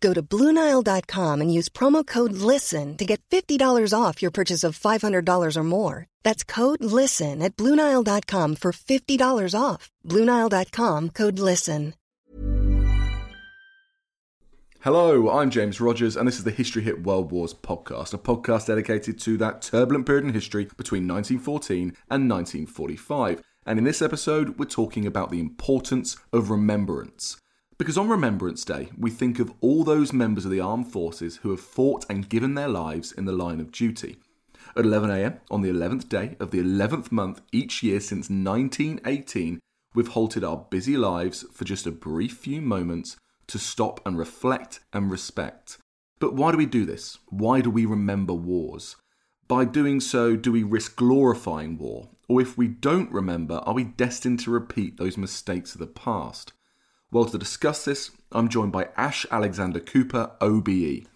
Go to Bluenile.com and use promo code LISTEN to get $50 off your purchase of $500 or more. That's code LISTEN at Bluenile.com for $50 off. Bluenile.com code LISTEN. Hello, I'm James Rogers, and this is the History Hit World Wars podcast, a podcast dedicated to that turbulent period in history between 1914 and 1945. And in this episode, we're talking about the importance of remembrance. Because on Remembrance Day, we think of all those members of the armed forces who have fought and given their lives in the line of duty. At 11am on the 11th day of the 11th month each year since 1918, we've halted our busy lives for just a brief few moments to stop and reflect and respect. But why do we do this? Why do we remember wars? By doing so, do we risk glorifying war? Or if we don't remember, are we destined to repeat those mistakes of the past? Well, to discuss this, I'm joined by Ash Alexander Cooper, OBE.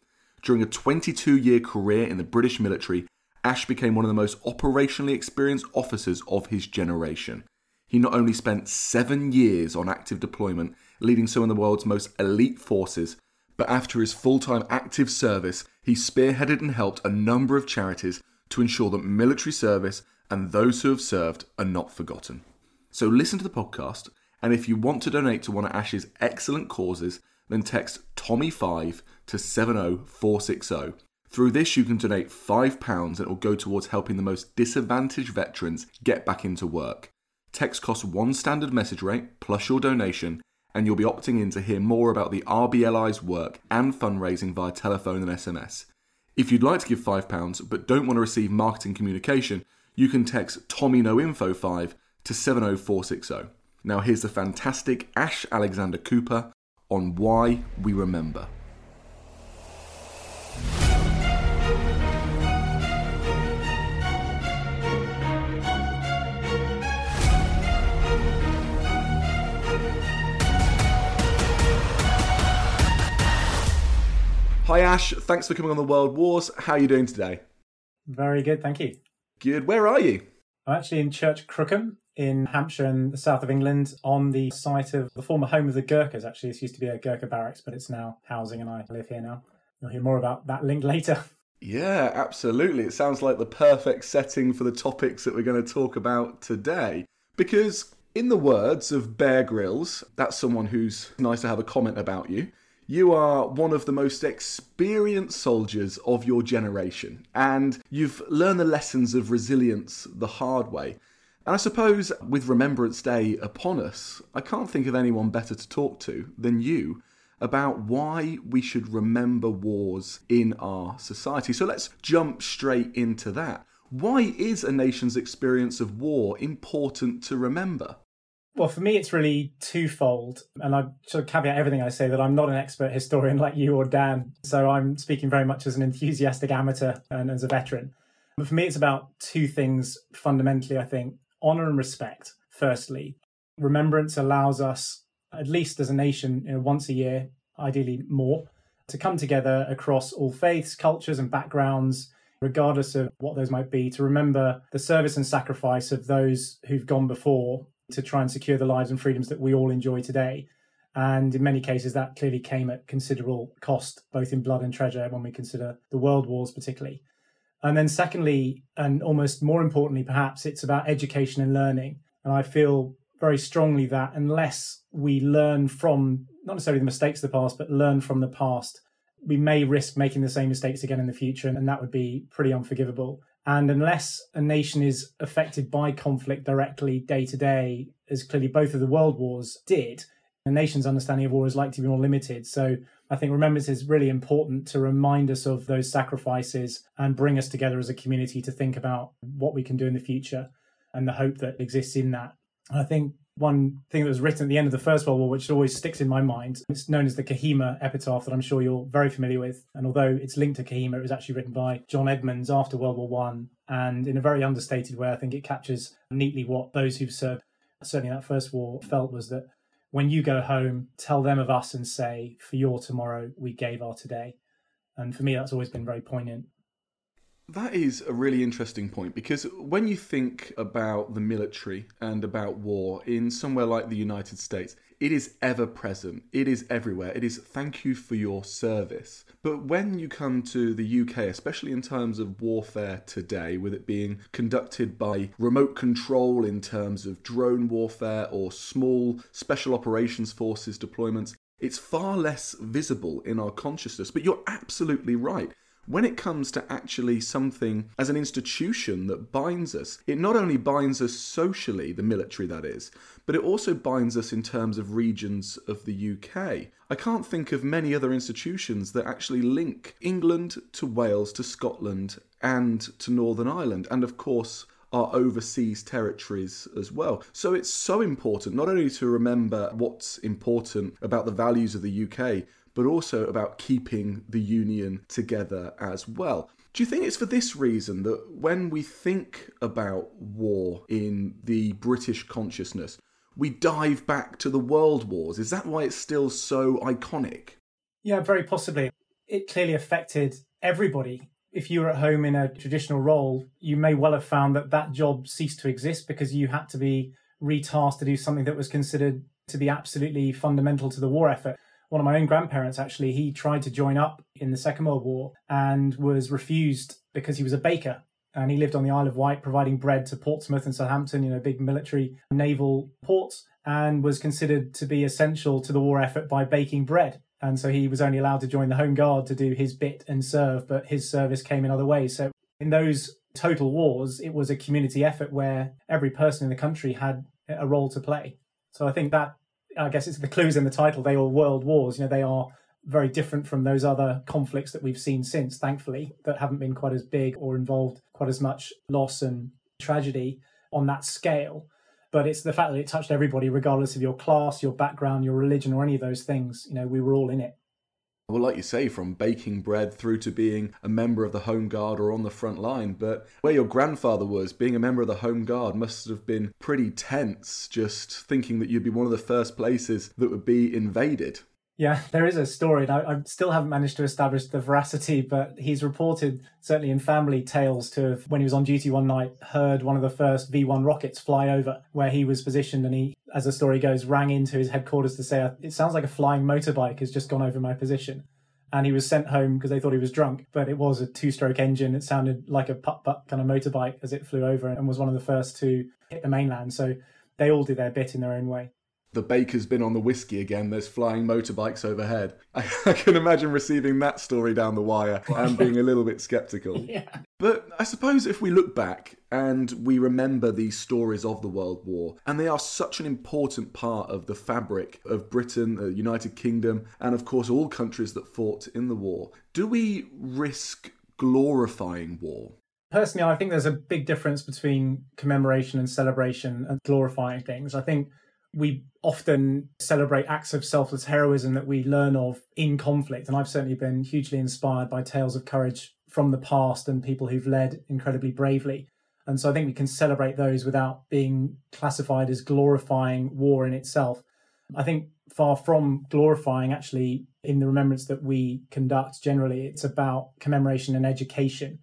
During a 22 year career in the British military, Ash became one of the most operationally experienced officers of his generation. He not only spent seven years on active deployment, leading some of the world's most elite forces, but after his full time active service, he spearheaded and helped a number of charities to ensure that military service and those who have served are not forgotten. So listen to the podcast, and if you want to donate to one of Ash's excellent causes, then text Tommy5 to 70460. Through this, you can donate £5 and it will go towards helping the most disadvantaged veterans get back into work. Text costs one standard message rate plus your donation, and you'll be opting in to hear more about the RBLI's work and fundraising via telephone and SMS. If you'd like to give £5 but don't want to receive marketing communication, you can text TommyNoInfo5 to 70460. Now, here's the fantastic Ash Alexander Cooper on why we remember. Hi Ash, thanks for coming on the World Wars. How are you doing today? Very good, thank you. Good. Where are you? I'm actually in Church Crookham in Hampshire and the south of England on the site of the former home of the Gurkhas. Actually, this used to be a Gurkha barracks, but it's now housing, and I live here now. You'll hear more about that link later. Yeah, absolutely. It sounds like the perfect setting for the topics that we're going to talk about today. Because, in the words of Bear Grylls, that's someone who's nice to have a comment about you. You are one of the most experienced soldiers of your generation, and you've learned the lessons of resilience the hard way. And I suppose with Remembrance Day upon us, I can't think of anyone better to talk to than you about why we should remember wars in our society. So let's jump straight into that. Why is a nation's experience of war important to remember? Well, for me, it's really twofold. And I should caveat everything I say that I'm not an expert historian like you or Dan. So I'm speaking very much as an enthusiastic amateur and as a veteran. But for me, it's about two things fundamentally, I think honor and respect, firstly. Remembrance allows us, at least as a nation, you know, once a year, ideally more, to come together across all faiths, cultures, and backgrounds, regardless of what those might be, to remember the service and sacrifice of those who've gone before to try and secure the lives and freedoms that we all enjoy today. And in many cases, that clearly came at considerable cost, both in blood and treasure, when we consider the world wars, particularly. And then, secondly, and almost more importantly, perhaps, it's about education and learning. And I feel very strongly that unless we learn from not necessarily the mistakes of the past, but learn from the past, we may risk making the same mistakes again in the future, and that would be pretty unforgivable. And unless a nation is affected by conflict directly day to day, as clearly both of the world wars did, a nation's understanding of war is likely to be more limited. So I think remembrance is really important to remind us of those sacrifices and bring us together as a community to think about what we can do in the future and the hope that exists in that. I think one thing that was written at the end of the First World War, which always sticks in my mind, it's known as the Kohima epitaph that I'm sure you're very familiar with. And although it's linked to Kohima, it was actually written by John Edmonds after World War One, and in a very understated way, I think it captures neatly what those who've served, certainly that First War, felt was that when you go home, tell them of us and say, "For your tomorrow, we gave our today." And for me, that's always been very poignant. That is a really interesting point because when you think about the military and about war in somewhere like the United States, it is ever present, it is everywhere, it is thank you for your service. But when you come to the UK, especially in terms of warfare today, with it being conducted by remote control in terms of drone warfare or small special operations forces deployments, it's far less visible in our consciousness. But you're absolutely right when it comes to actually something as an institution that binds us, it not only binds us socially, the military that is, but it also binds us in terms of regions of the UK. I can't think of many other institutions that actually link England to Wales to Scotland and to Northern Ireland, and of course, our overseas territories as well. So it's so important not only to remember what's important about the values of the UK, but also about keeping the union together as well. Do you think it's for this reason that when we think about war in the British consciousness, we dive back to the world wars? Is that why it's still so iconic? Yeah, very possibly. It clearly affected everybody. If you were at home in a traditional role, you may well have found that that job ceased to exist because you had to be retasked to do something that was considered to be absolutely fundamental to the war effort one of my own grandparents actually he tried to join up in the second world war and was refused because he was a baker. And he lived on the isle of wight providing bread to portsmouth and southampton you know big military naval ports and was considered to be essential to the war effort by baking bread. And so he was only allowed to join the home guard to do his bit and serve but his service came in other ways. So in those total wars it was a community effort where every person in the country had a role to play. So i think that I guess it's the clues in the title. They are world wars. You know, they are very different from those other conflicts that we've seen since, thankfully, that haven't been quite as big or involved quite as much loss and tragedy on that scale. But it's the fact that it touched everybody, regardless of your class, your background, your religion, or any of those things. You know, we were all in it. Well, like you say, from baking bread through to being a member of the Home Guard or on the front line. But where your grandfather was, being a member of the Home Guard must have been pretty tense, just thinking that you'd be one of the first places that would be invaded. Yeah, there is a story. I, I, still haven't managed to establish the veracity, but he's reported, certainly in family tales, to have, when he was on duty one night, heard one of the first V 1 rockets fly over where he was positioned. And he, as the story goes, rang into his headquarters to say, It sounds like a flying motorbike has just gone over my position. And he was sent home because they thought he was drunk, but it was a two stroke engine. It sounded like a putt putt kind of motorbike as it flew over and was one of the first to hit the mainland. So they all did their bit in their own way the baker's been on the whiskey again. There's flying motorbikes overhead. I, I, can imagine receiving that story down the wire and being a little bit skeptical. yeah. But I suppose if we look back and we remember these stories of the World War, and they are such an important part of the fabric of Britain, the United Kingdom, and of course all countries that fought in the war, do we risk glorifying war? Personally, I think there's a big difference between commemoration and celebration and glorifying things. I think we often celebrate acts of selfless heroism that we learn of in conflict. And I've certainly been hugely inspired by tales of courage from the past and people who've led incredibly bravely. And so I think we can celebrate those without being classified as glorifying war in itself. I think far from glorifying, actually, in the remembrance that we conduct generally, it's about commemoration and education.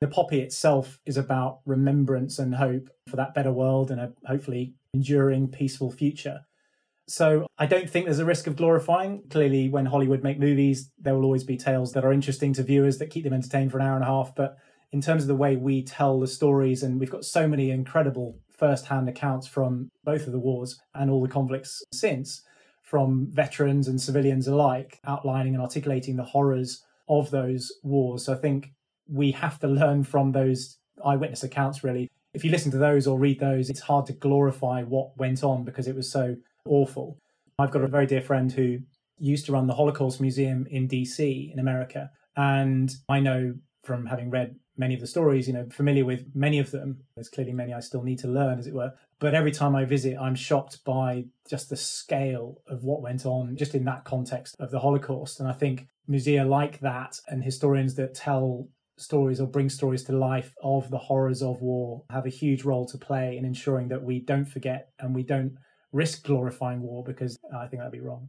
The poppy itself is about remembrance and hope for that better world and a hopefully enduring, peaceful future. So I don't think there's a risk of glorifying. Clearly, when Hollywood make movies, there will always be tales that are interesting to viewers that keep them entertained for an hour and a half. But in terms of the way we tell the stories, and we've got so many incredible first-hand accounts from both of the wars and all the conflicts since, from veterans and civilians alike, outlining and articulating the horrors of those wars. So I think we have to learn from those eyewitness accounts, really. If you listen to those or read those, it's hard to glorify what went on because it was so awful. I've got a very dear friend who used to run the Holocaust Museum in DC in America. And I know from having read many of the stories, you know, familiar with many of them. There's clearly many I still need to learn, as it were. But every time I visit, I'm shocked by just the scale of what went on just in that context of the Holocaust. And I think musea like that and historians that tell stories or bring stories to life of the horrors of war have a huge role to play in ensuring that we don't forget and we don't risk glorifying war because uh, I think that'd be wrong.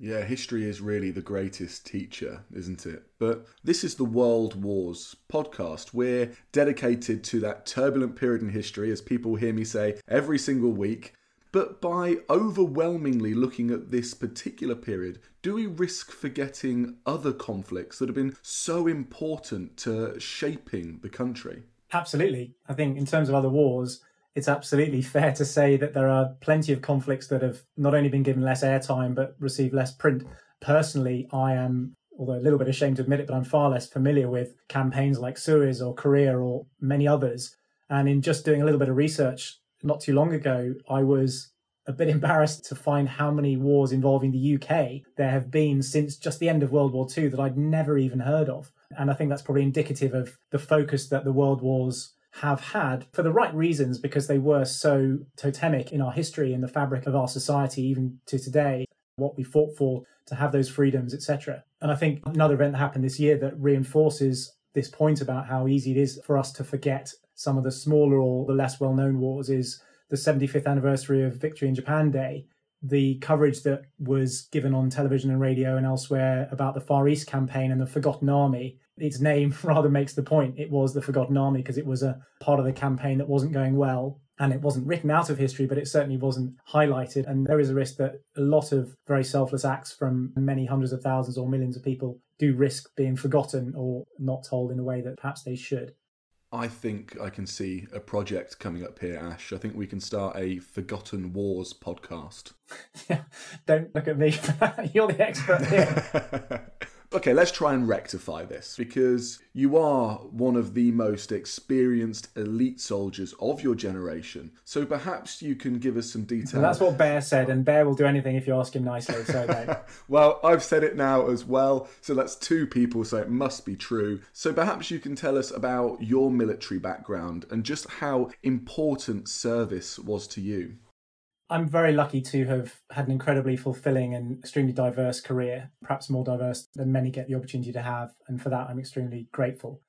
Yeah, history is really the greatest teacher, isn't it? But this is the World Wars podcast. We're dedicated to that turbulent period in history, as people hear me say every single week. But by overwhelmingly looking at this particular period, do we risk forgetting other conflicts that have been so important to shaping the country? Absolutely. I think, in terms of other wars, it's absolutely fair to say that there are plenty of conflicts that have not only been given less airtime but received less print. Personally, I am, although a little bit ashamed to admit it, but I'm far less familiar with campaigns like Suez or Korea or many others. And in just doing a little bit of research not too long ago, I was a bit embarrassed to find how many wars involving the UK there have been since just the end of World War II that I'd never even heard of. And I think that's probably indicative of the focus that the world wars have had for the right reasons because they were so totemic in our history and the fabric of our society, even to today, what we fought for to have those freedoms, etc. And I think another event that happened this year that reinforces this point about how easy it is for us to forget some of the smaller or the less well known wars is the 75th anniversary of Victory in Japan Day. The coverage that was given on television and radio and elsewhere about the Far East campaign and the Forgotten Army its name rather makes the point. It was the Forgotten Army because it was a part of the campaign that wasn't going well. And it wasn't written out of history, but it certainly wasn't highlighted. And there is a risk that a lot of very selfless acts from many hundreds of thousands or millions of people do risk being forgotten or not told in a way that perhaps they should. I think I can see a project coming up here, Ash. I think we can start a Forgotten Wars podcast. Don't look at me. You're the expert here. Okay, let's try and rectify this because you are one of the most experienced elite soldiers of your generation. So perhaps you can give us some detail. that's what Bear said, and Bear will do anything if you ask him nicely. So, well, I've said it now as well. So that's two people, so it must be true. So perhaps you can tell us about your military background and just how important service was to you. I'm very lucky to have had an incredibly fulfilling and extremely diverse career, perhaps more diverse than many get the opportunity to have. And for that, I'm extremely grateful.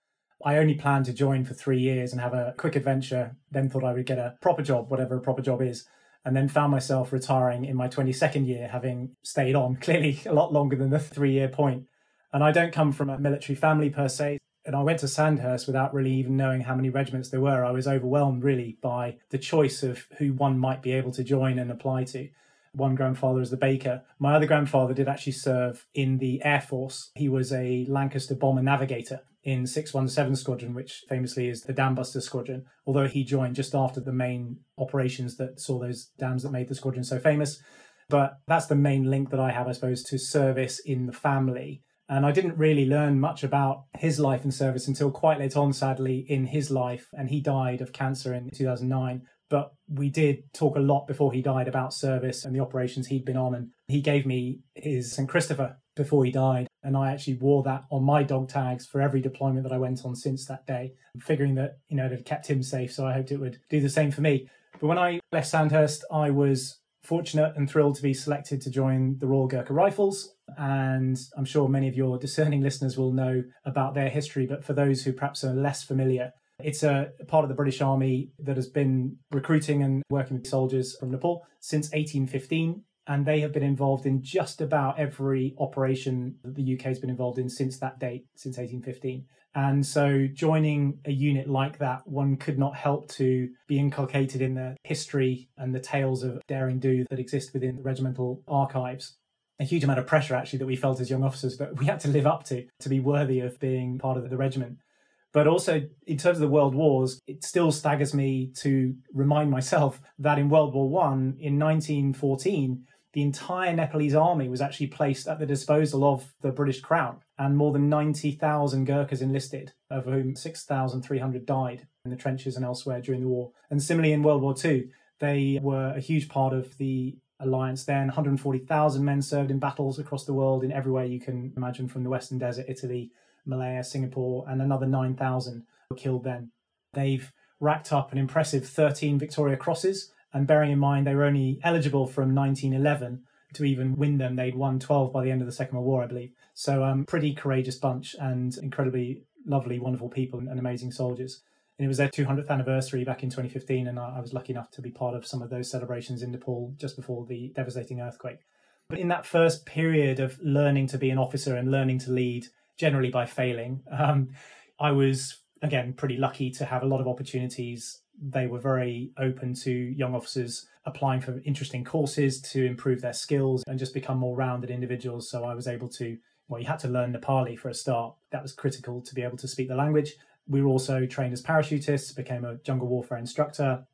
I only planned to join for three years and have a quick adventure, then thought I would get a proper job, whatever a proper job is, and then found myself retiring in my 22nd year, having stayed on clearly a lot longer than the three year point. And I don't come from a military family per se and I went to Sandhurst without really even knowing how many regiments there were. I was overwhelmed really by the choice of who one might be able to join and apply to. One grandfather is the baker. My other grandfather did actually serve in the Air Force. He was a Lancaster bomber navigator in 617 Squadron, which famously is the Dambuster Squadron, although he joined just after the main operations that saw those dams that made the squadron so famous. But that's the main link that I have, I suppose, to service in the family. And I didn't really learn much about his life and service until quite late on, sadly, in his life. And he died of cancer in 2009. But we did talk a lot before he died about service and the operations he'd been on. And he gave me his St. Christopher before he died. And I actually wore that on my dog tags for every deployment that I went on since that day, figuring that, you know, it had kept him safe. So I hoped it would do the same for me. But when I left Sandhurst, I was fortunate and thrilled to be selected to join the Royal Gurkha Rifles. And I'm sure many of your discerning listeners will know about their history, but for those who perhaps are less familiar, it's a part of the British Army that has been recruiting and working with soldiers from Nepal since 1815. And they have been involved in just about every operation that the UK has been involved in since that date, since 1815. And so joining a unit like that, one could not help to be inculcated in the history and the tales of daring do that exist within the regimental archives. A huge amount of pressure actually that we felt as young officers that we had to live up to to be worthy of being part of the regiment. But also, in terms of the world wars, it still staggers me to remind myself that in World War One, in 1914, the entire Nepalese army was actually placed at the disposal of the British Crown, and more than 90,000 Gurkhas enlisted, of whom 6,300 died in the trenches and elsewhere during the war. And similarly, in World War II, they were a huge part of the alliance then. 140,000 men served in battles across the world in everywhere you can imagine, from the Western Desert, Italy, Malaya, Singapore, and another 9,000 were killed then. They've racked up an impressive 13 Victoria Crosses, and bearing in mind they were only eligible from 1911 to even win them, they'd won 12 by the end of the Second World War, I believe. So, um, pretty courageous bunch and incredibly lovely, wonderful people and amazing soldiers. And it was their 200th anniversary back in 2015, and I was lucky enough to be part of some of those celebrations in Nepal just before the devastating earthquake. But in that first period of learning to be an officer and learning to lead, generally by failing, um, I was again pretty lucky to have a lot of opportunities. They were very open to young officers applying for interesting courses to improve their skills and just become more rounded individuals. So I was able to well, you had to learn Nepali for a start. That was critical to be able to speak the language. We were also trained as parachutists, became a jungle warfare instructor,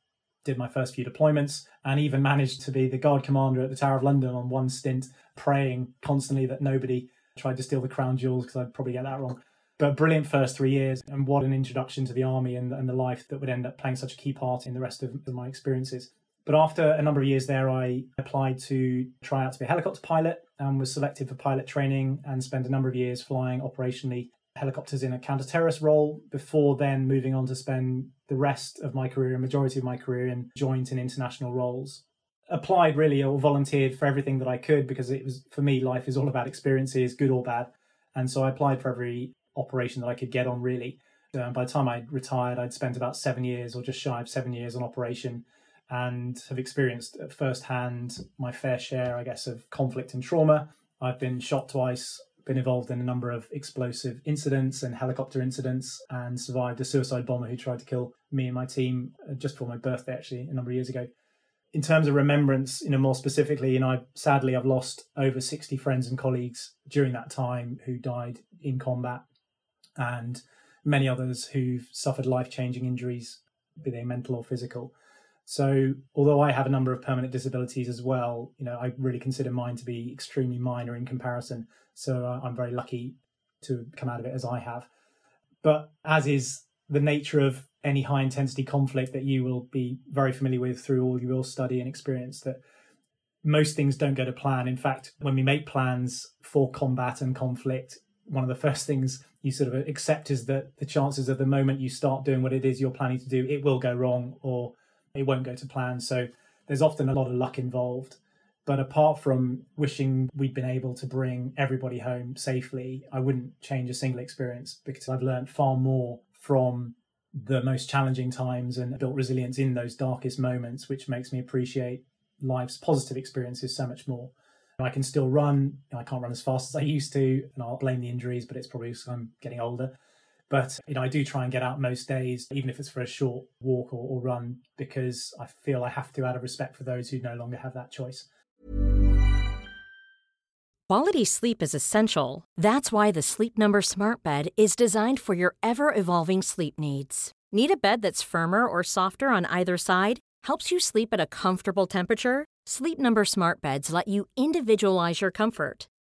did my first few deployments, and even managed to be the guard commander at the Tower of London on one stint, praying constantly that nobody tried to steal the crown jewels because I'd probably get that wrong. But brilliant first three years, and what an introduction to the army and, and the life that would end up playing such a key part in the rest of, of my experiences. But after a number of years there, I applied to try out to be a helicopter pilot and was selected for pilot training and spent a number of years flying operationally helicopters in a counter-terrorist role before then moving on to spend the rest of my career, a majority of my career in joint and international roles. Applied really or volunteered for everything that I could because it was for me life is all about experiences, good or bad. And so I applied for every operation that I could get on really. Uh, by the time I retired, I'd spent about seven years or just shy of seven years on operation and have experienced firsthand my fair share, I guess, of conflict and trauma. I've been shot twice, been involved in a number of explosive incidents and helicopter incidents, and survived a suicide bomber who tried to kill me and my team uh, just for my birthday, actually, a number of years ago. In terms of remembrance, you know, more specifically, you know, I, sadly, I've lost over 60 friends and colleagues during that time who died in combat, and many others who've suffered life changing injuries, be they mental or physical. So, although I have a number of permanent disabilities as well, you know, I really consider mine to be extremely minor in comparison. So, uh, I'm very lucky to come out of it as I have. But as is the nature of any high intensity conflict that you will be very familiar with through all your study and experience, that most things don't go to plan. In fact, when we make plans for combat and conflict, one of the first things you sort of accept is that the chances of the moment you start doing what it is you're planning to do, it will go wrong or it won't go to plan. So there's often a lot of luck involved. But apart from wishing we'd been able to bring everybody home safely, I wouldn't change a single experience because I've learned far more from the most challenging times and built resilience in those darkest moments, which makes me appreciate life's positive experiences so much more. I can still run. I can't run as fast as I used to, and I'll blame the injuries, but it's probably because I'm getting older. But you know, I do try and get out most days, even if it's for a short walk or, or run, because I feel I have to out of respect for those who no longer have that choice. Quality sleep is essential. That's why the Sleep Number Smart Bed is designed for your ever evolving sleep needs. Need a bed that's firmer or softer on either side? Helps you sleep at a comfortable temperature? Sleep Number Smart Beds let you individualize your comfort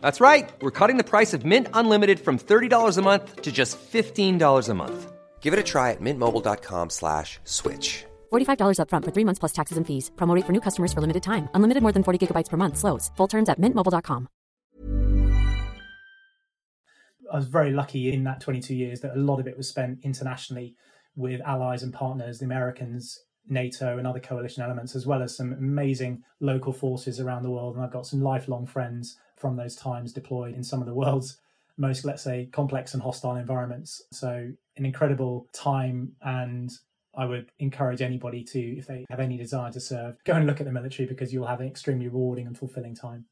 That's right. We're cutting the price of Mint Unlimited from $30 a month to just $15 a month. Give it a try at mintmobile.com slash switch. $45 upfront for three months plus taxes and fees. Promo rate for new customers for limited time. Unlimited more than 40 gigabytes per month. Slows. Full terms at mintmobile.com. I was very lucky in that 22 years that a lot of it was spent internationally with allies and partners, the Americans, NATO, and other coalition elements, as well as some amazing local forces around the world. And I've got some lifelong friends from those times deployed in some of the world's most, let's say, complex and hostile environments. So, an incredible time. And I would encourage anybody to, if they have any desire to serve, go and look at the military because you'll have an extremely rewarding and fulfilling time.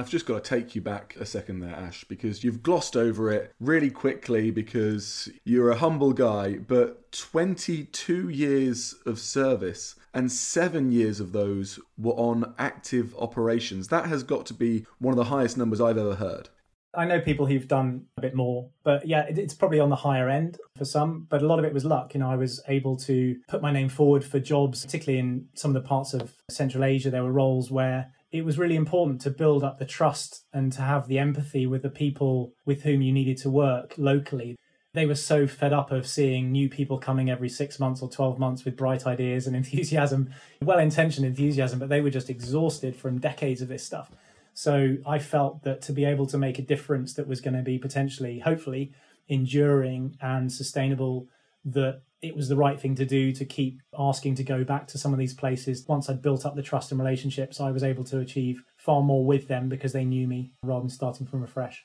I've just got to take you back a second there, Ash, because you've glossed over it really quickly because you're a humble guy, but 22 years of service and seven years of those were on active operations. That has got to be one of the highest numbers I've ever heard. I know people who've done a bit more, but yeah, it's probably on the higher end for some. But a lot of it was luck. You know, I was able to put my name forward for jobs, particularly in some of the parts of Central Asia. There were roles where it was really important to build up the trust and to have the empathy with the people with whom you needed to work locally. They were so fed up of seeing new people coming every six months or 12 months with bright ideas and enthusiasm, well intentioned enthusiasm, but they were just exhausted from decades of this stuff. So I felt that to be able to make a difference that was going to be potentially, hopefully, enduring and sustainable, that it was the right thing to do to keep asking to go back to some of these places. Once I'd built up the trust and relationships, I was able to achieve far more with them because they knew me rather than starting from afresh.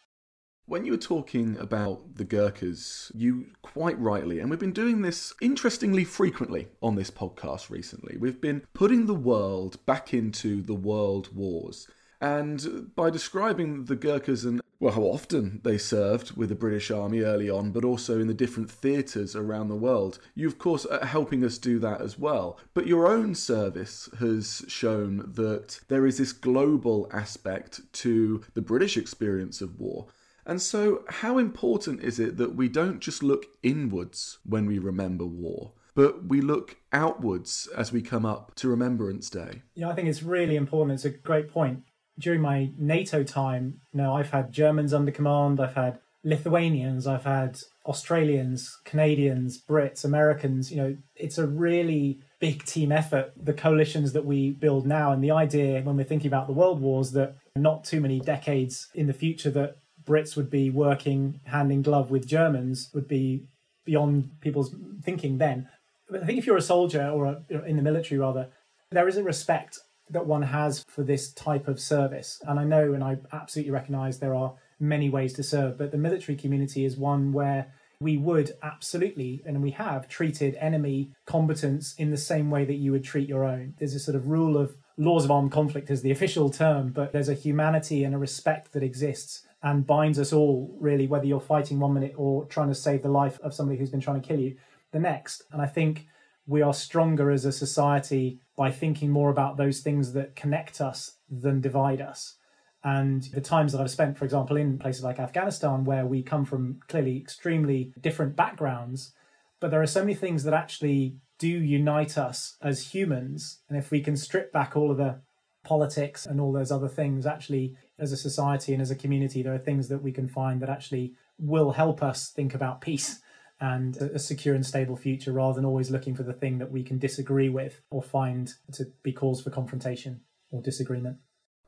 When you were talking about the Gurkhas, you quite rightly, and we've been doing this interestingly frequently on this podcast recently, we've been putting the world back into the world wars. And by describing the Gurkhas and well, how often they served with the British Army early on, but also in the different theatres around the world, you, of course, are helping us do that as well. But your own service has shown that there is this global aspect to the British experience of war. And so, how important is it that we don't just look inwards when we remember war? but we look outwards as we come up to Remembrance Day. Yeah, I think it's really important. It's a great point during my NATO time, you know, I've had Germans under command, I've had Lithuanians, I've had Australians, Canadians, Brits, Americans. You know, it's a really big team effort, the coalitions that we build now. And the idea when we're thinking about the world wars that not too many decades in the future that Brits would be working hand in glove with Germans would be beyond people's thinking then. But I think if you're a soldier or a, in the military rather, there is a respect that one has for this type of service. And I know and I absolutely recognize there are many ways to serve, but the military community is one where we would absolutely, and we have treated enemy combatants in the same way that you would treat your own. There's a sort of rule of laws of armed conflict as the official term, but there's a humanity and a respect that exists and binds us all, really, whether you're fighting one minute or trying to save the life of somebody who's been trying to kill you the next. And I think we are stronger as a society by thinking more about those things that connect us than divide us. And the times that I've spent, for example, in places like Afghanistan, where we come from clearly extremely different backgrounds, but there are so many things that actually do unite us as humans. And if we can strip back all of the politics and all those other things, actually, as a society and as a community, there are things that we can find that actually will help us think about peace and a secure and stable future rather than always looking for the thing that we can disagree with or find to be cause for confrontation or disagreement.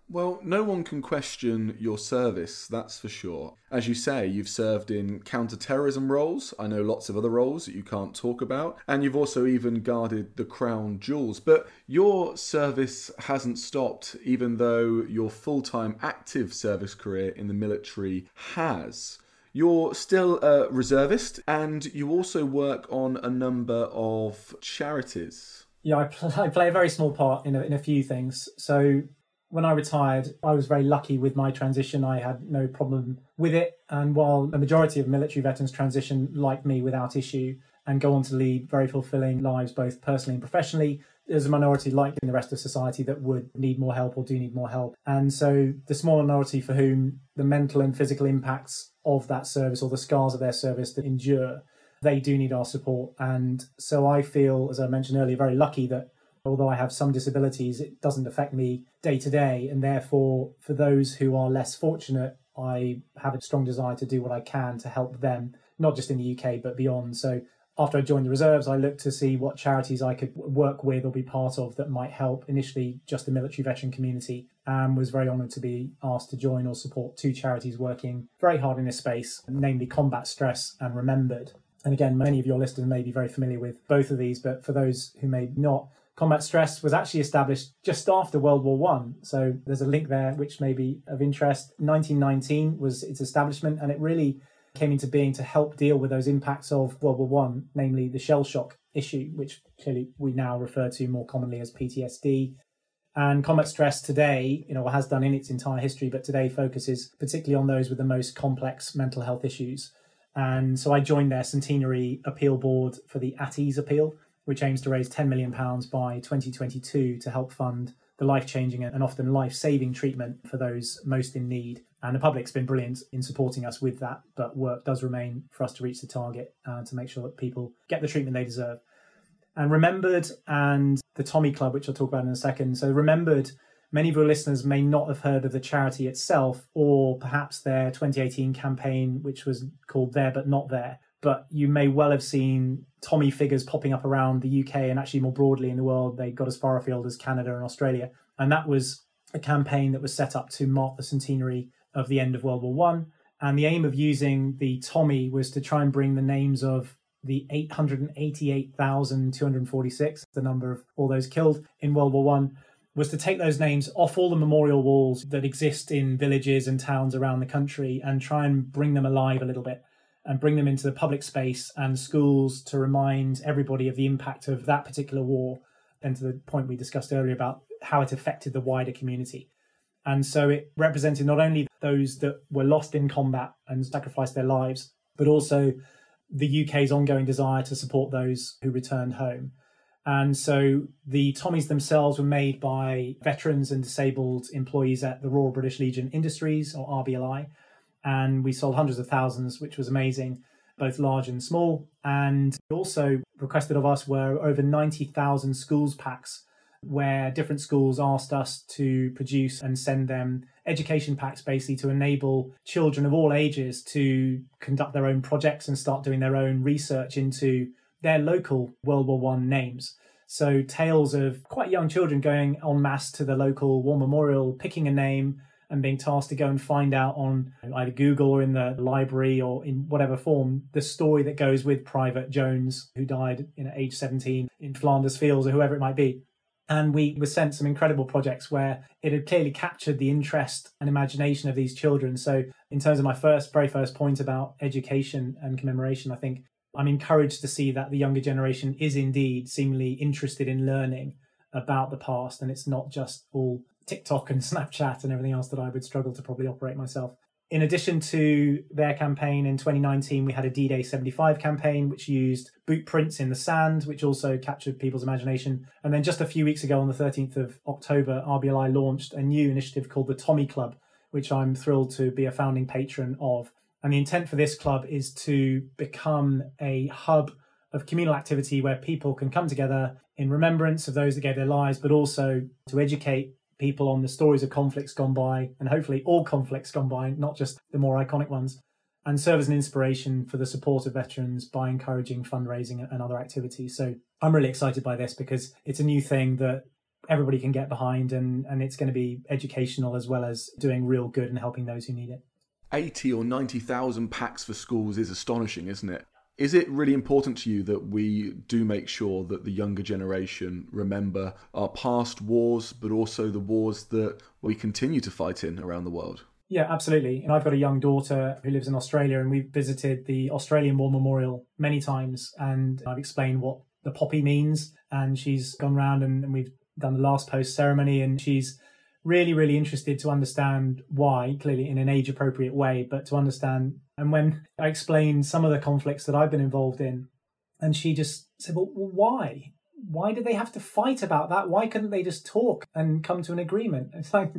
Well, no one can question your service, that's for sure. As you say, you've served in counter-terrorism roles. I know lots of other roles that you can't talk about. And you've also even guarded the crown jewels. But your service hasn't stopped, even though your full time active service career in the military has. You're still a reservist and you also work on a number of charities. Yeah, I, play, I play a very small part in a, in a few things. So when I retired, I was very lucky with my transition. I had no problem with it. And while the majority of military veterans transition like me without issue and go on to lead very fulfilling lives, both personally and professionally, there's a minority like in the rest of society that would need more help or do need more help. And so the small minority for whom the mental and physical impacts of that service or the scars of their service that endure, they do need our support. And so I feel, as I mentioned earlier, very lucky that although I have some disabilities, it doesn't affect me day to day. And therefore, for those who are less fortunate, I have a strong desire to do what I can to help them, not just in the UK, but beyond. So after I joined the reserves, I looked to see what charities I could work with or be part of that might help initially just the military veteran community and was very honoured to be asked to join or support two charities working very hard in this space, namely Combat Stress and Remembered. And again, many of your listeners may be very familiar with both of these, but for those who may not, Combat Stress was actually established just after World War One. So there's a link there which may be of interest. 1919 was its establishment, and it really came into being to help deal with those impacts of World War One, namely the shell shock issue, which clearly we now refer to more commonly as PTSD. And combat stress today, you know, has done in its entire history, but today focuses particularly on those with the most complex mental health issues. And so I joined their centenary appeal board for the At Ease appeal, which aims to raise £10 million by 2022 to help fund the life changing and often life saving treatment for those most in need. And the public's been brilliant in supporting us with that, but work does remain for us to reach the target uh, to make sure that people get the treatment they deserve. And Remembered and the Tommy Club, which I'll talk about in a second. So, Remembered, many of your listeners may not have heard of the charity itself, or perhaps their 2018 campaign, which was called There But Not There. But you may well have seen Tommy figures popping up around the UK and actually more broadly in the world. They got as far afield as Canada and Australia. And that was a campaign that was set up to mark the centenary of the end of World War One. And the aim of using the Tommy was to try and bring the names of the 888,246, the number of all those killed in World War One, was to take those names off all the memorial walls that exist in villages and towns around the country and try and bring them alive a little bit and bring them into the public space and schools to remind everybody of the impact of that particular war and to the point we discussed earlier about how it affected the wider community. And so it represented not only those that were lost in combat and sacrificed their lives, but also the UK's ongoing desire to support those who returned home. And so the Tommies themselves were made by veterans and disabled employees at the Royal British Legion Industries, or RBLI. And we sold hundreds of thousands, which was amazing, both large and small. And also requested of us were over 90,000 schools packs where different schools asked us to produce and send them education packs basically to enable children of all ages to conduct their own projects and start doing their own research into their local World War One names. So tales of quite young children going en masse to the local war memorial, picking a name and being tasked to go and find out on either Google or in the library or in whatever form the story that goes with Private Jones, who died in age 17 in Flanders Fields or whoever it might be. And we were sent some incredible projects where it had clearly captured the interest and imagination of these children. So, in terms of my first, very first point about education and commemoration, I think I'm encouraged to see that the younger generation is indeed seemingly interested in learning about the past. And it's not just all TikTok and Snapchat and everything else that I would struggle to probably operate myself. In addition to their campaign in 2019, we had a D Day 75 campaign, which used boot prints in the sand, which also captured people's imagination. And then just a few weeks ago, on the 13th of October, RBLI launched a new initiative called the Tommy Club, which I'm thrilled to be a founding patron of. And the intent for this club is to become a hub of communal activity where people can come together in remembrance of those that gave their lives, but also to educate people on the stories of conflicts gone by, and hopefully all conflicts gone by, not just the more iconic ones, and serve as an inspiration for the support of veterans by encouraging fundraising and other activities. So I'm really excited by this because it's a new thing that everybody can get behind and, and it's going to be educational as well as doing real good and helping those who need it. 80 or 90,000 packs for schools is astonishing, isn't it? Is it really important to you that we do make sure that the younger generation remember our past wars, but also the wars that we continue to fight in around the world? Yeah, absolutely. And I've got a young daughter who lives in Australia, and we've visited the Australian War Memorial many times. And I've explained what the poppy means. And she's gone round and, and we've done the last post ceremony, and she's really, really interested to understand why, clearly in an age appropriate way, but to understand. And when I explained some of the conflicts that I've been involved in, and she just said, Well, why? Why did they have to fight about that? Why couldn't they just talk and come to an agreement? It's like,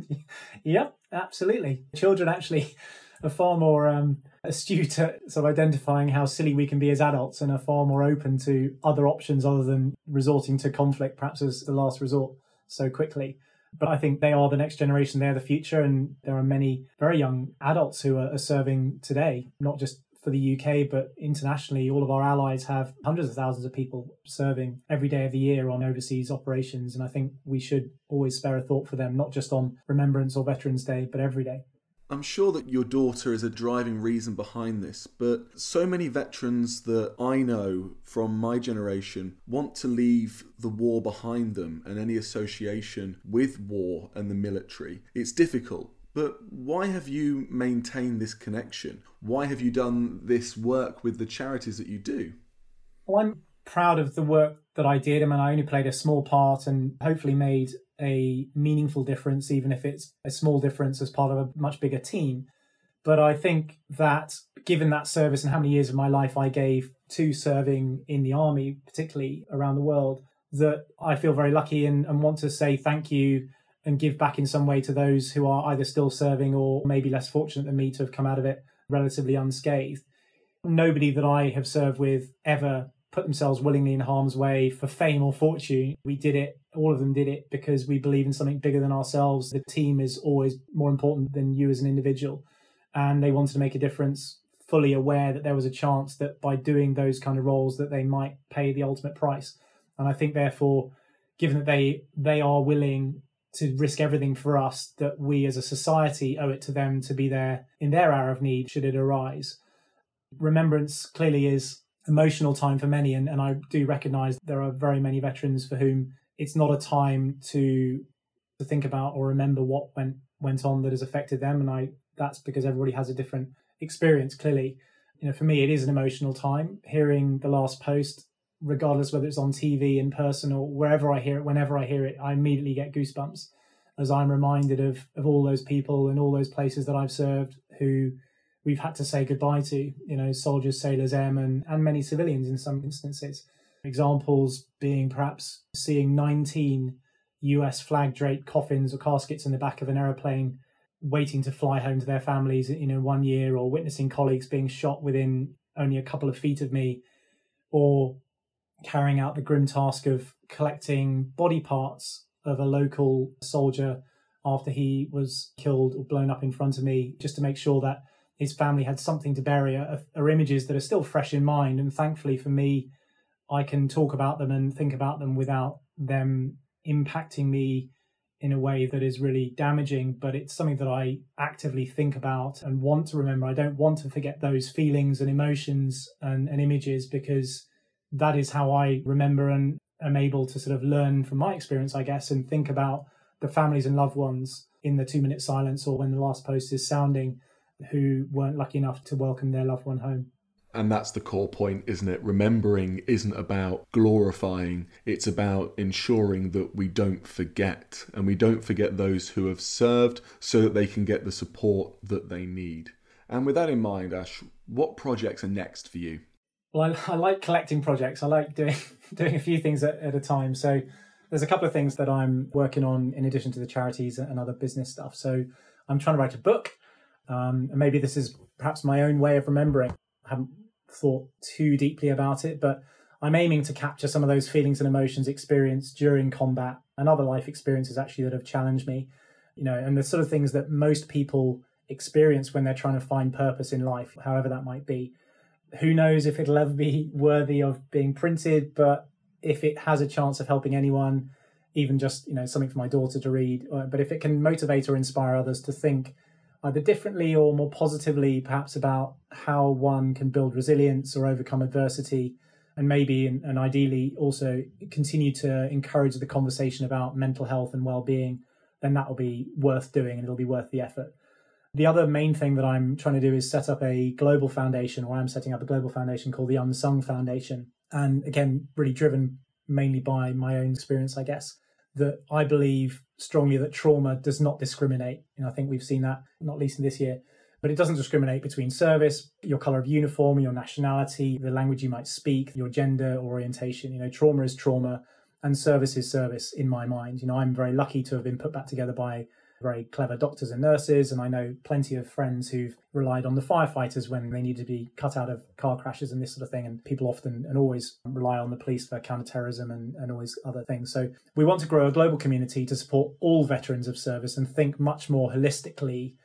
yeah, absolutely. Children actually are far more um, astute at sort of identifying how silly we can be as adults and are far more open to other options other than resorting to conflict, perhaps as the last resort so quickly. But I think they are the next generation, they're the future, and there are many very young adults who are, are serving today, not just for the UK, but internationally, all of our allies have hundreds of thousands of people serving every day of the year on overseas operations. And I think we should always spare a thought for them, not just on Remembrance or Veterans Day, but every day. I'm sure that your daughter is a driving reason behind this, but so many veterans that I know from my generation want to leave the war behind them and any association with war and the military. It's difficult. But why have you maintained this connection? Why have you done this work with the charities that you do? Well, I'm proud of the work that I did. I mean, I only played a small part and hopefully made a meaningful difference, even if it's a small difference as part of a much bigger team. But I think that given that service and how many years of my life I gave to serving in the army, particularly around the world, that I feel very lucky and, and want to say thank you and give back in some way to those who are either still serving or maybe less fortunate than me to have come out of it relatively unscathed. Nobody that I have served with ever put themselves willingly in harm's way for fame or fortune. We did it, all of them did it because we believe in something bigger than ourselves. The team is always more important than you as an individual. And they wanted to make a difference, fully aware that there was a chance that by doing those kind of roles that they might pay the ultimate price. And I think therefore, given that they they are willing to risk everything for us, that we as a society owe it to them to be there in their hour of need should it arise. Remembrance clearly is emotional time for many. And, and I do recognize there are very many veterans for whom it's not a time to to think about or remember what went went on that has affected them. And I that's because everybody has a different experience, clearly. You know, for me it is an emotional time. Hearing the last post, regardless whether it's on TV, in person, or wherever I hear it, whenever I hear it, I immediately get goosebumps as I'm reminded of of all those people and all those places that I've served who we've had to say goodbye to, you know, soldiers, sailors, airmen, and many civilians in some instances. Examples being perhaps seeing 19 US flag draped coffins or caskets in the back of an aeroplane waiting to fly home to their families, you know, one year, or witnessing colleagues being shot within only a couple of feet of me, or carrying out the grim task of collecting body parts of a local soldier after he was killed or blown up in front of me, just to make sure that his family had something to bury uh, are, are images that are still fresh in mind. And thankfully for me, I can talk about them and think about them without them impacting me in a way that is really damaging, but it's something that I actively think about and want to remember. I don't want to forget those feelings and emotions and, and images because that is how I remember and am able to sort of learn from my experience, I guess, and think about the families and loved ones in the two minute silence or when the last post is sounding who weren't lucky enough to welcome their loved one home. And that's the core point, isn't it? Remembering isn't about glorifying, it's about ensuring that we don't forget and we don't forget those who have served so that they can get the support that they need. And with that in mind, Ash, what projects are next for you? Well, I, I like collecting projects. I like doing doing a few things at, at a time. So there's a couple of things that I'm working on in addition to the charities and other business stuff. So I'm trying to write a book um, and maybe this is perhaps my own way of remembering. I haven't thought too deeply about it, but I'm aiming to capture some of those feelings and emotions experienced during combat and other life experiences actually that have challenged me, you know, and the sort of things that most people experience when they're trying to find purpose in life, however that might be. Who knows if it'll ever be worthy of being printed, but if it has a chance of helping anyone, even just, you know, something for my daughter to read, but if it can motivate or inspire others to think either differently or more positively, perhaps about how one can build resilience or overcome adversity, and maybe and, and ideally also continue to encourage the conversation about mental health and well-being, then that will be worth doing and it'll be worth the effort. The other main thing that I'm trying to do is set up a global foundation, or I'm setting up a global foundation called the Unsung Foundation. And again, really driven mainly by my own experience, I guess that I believe strongly that trauma does not discriminate. And I think we've seen that not least in this year. But it doesn't discriminate between service, your color of uniform, your nationality, the language you might speak, your gender orientation. You know, trauma is trauma and service is service in my mind. You know, I'm very lucky to have been put back together by very clever doctors and nurses. And I know plenty of friends who've relied on the firefighters when they need to be cut out of car crashes and this sort of thing. And people often and always rely on the police for counterterrorism and, and always other things. So we want to grow a global community to support all veterans of service and think much more holistically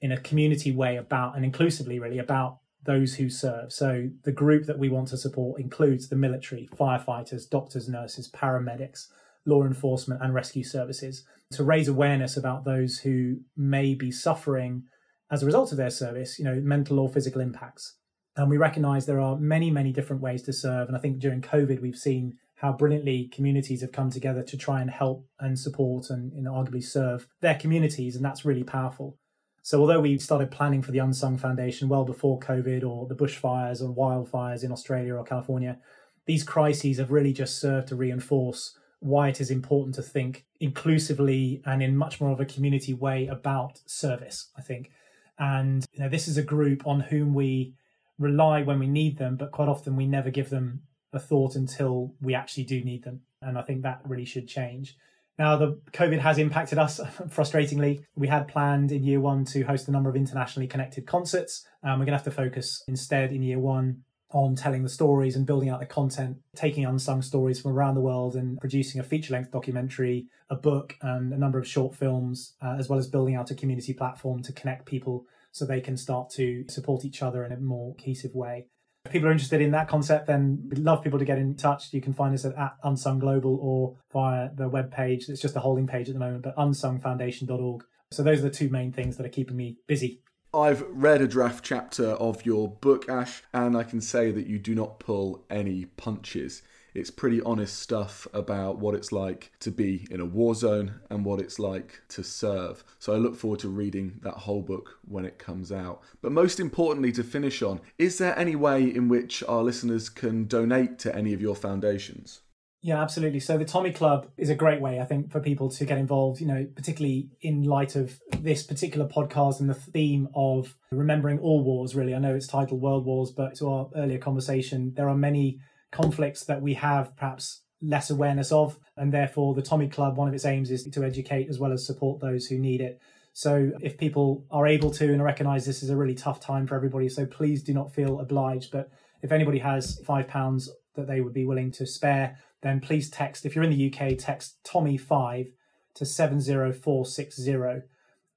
in a community way about and inclusively really about those who serve. So the group that we want to support includes the military, firefighters, doctors, nurses, paramedics, law enforcement, and rescue services to raise awareness about those who may be suffering as a result of their service, you know, mental or physical impacts. And we recognize there are many, many different ways to serve. And I think during COVID, we've seen how brilliantly communities have come together to try and help and support and you know, arguably serve their communities. And that's really powerful. So, although we started planning for the Unsung Foundation well before COVID or the bushfires or wildfires in Australia or California, these crises have really just served to reinforce why it is important to think inclusively and in much more of a community way about service, I think. And you know, this is a group on whom we rely when we need them, but quite often we never give them a thought until we actually do need them. And I think that really should change. Now, the COVID has impacted us frustratingly. We had planned in year one to host a number of internationally connected concerts. Um, we're going to have to focus instead in year one on telling the stories and building out the content, taking unsung stories from around the world and producing a feature length documentary, a book, and a number of short films, uh, as well as building out a community platform to connect people so they can start to support each other in a more cohesive way. If people are interested in that concept, then we'd love people to get in touch. You can find us at, at Unsung Global or via the webpage. It's just a holding page at the moment, but unsungfoundation.org. So those are the two main things that are keeping me busy I've read a draft chapter of your book, Ash, and I can say that you do not pull any punches. It's pretty honest stuff about what it's like to be in a war zone and what it's like to serve. So I look forward to reading that whole book when it comes out. But most importantly, to finish on, is there any way in which our listeners can donate to any of your foundations? Yeah, absolutely. So the Tommy Club is a great way, I think, for people to get involved, you know, particularly in light of this particular podcast and the theme of remembering all wars, really. I know it's titled World Wars, but to our earlier conversation, there are many conflicts that we have perhaps less awareness of. And therefore, the Tommy Club, one of its aims is to educate as well as support those who need it. So if people are able to and recognize this is a really tough time for everybody, so please do not feel obliged. But if anybody has five pounds that they would be willing to spare, then please text, if you're in the UK, text Tommy5 to 70460.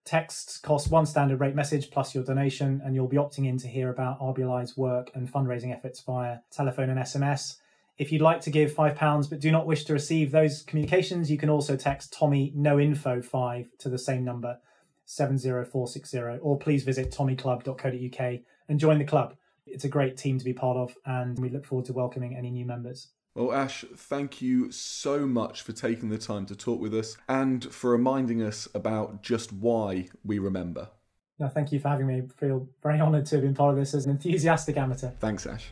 Texts cost one standard rate message plus your donation, and you'll be opting in to hear about RBLI's work and fundraising efforts via telephone and SMS. If you'd like to give £5 but do not wish to receive those communications, you can also text Tommy no info 5 to the same number, 70460, or please visit tommyclub.co.uk and join the club. It's a great team to be part of, and we look forward to welcoming any new members. Well, Ash, thank you so much for taking the time to talk with us and for reminding us about just why we remember. No, thank you for having me. I feel very honoured to have been part of this as an enthusiastic amateur. Thanks, Ash.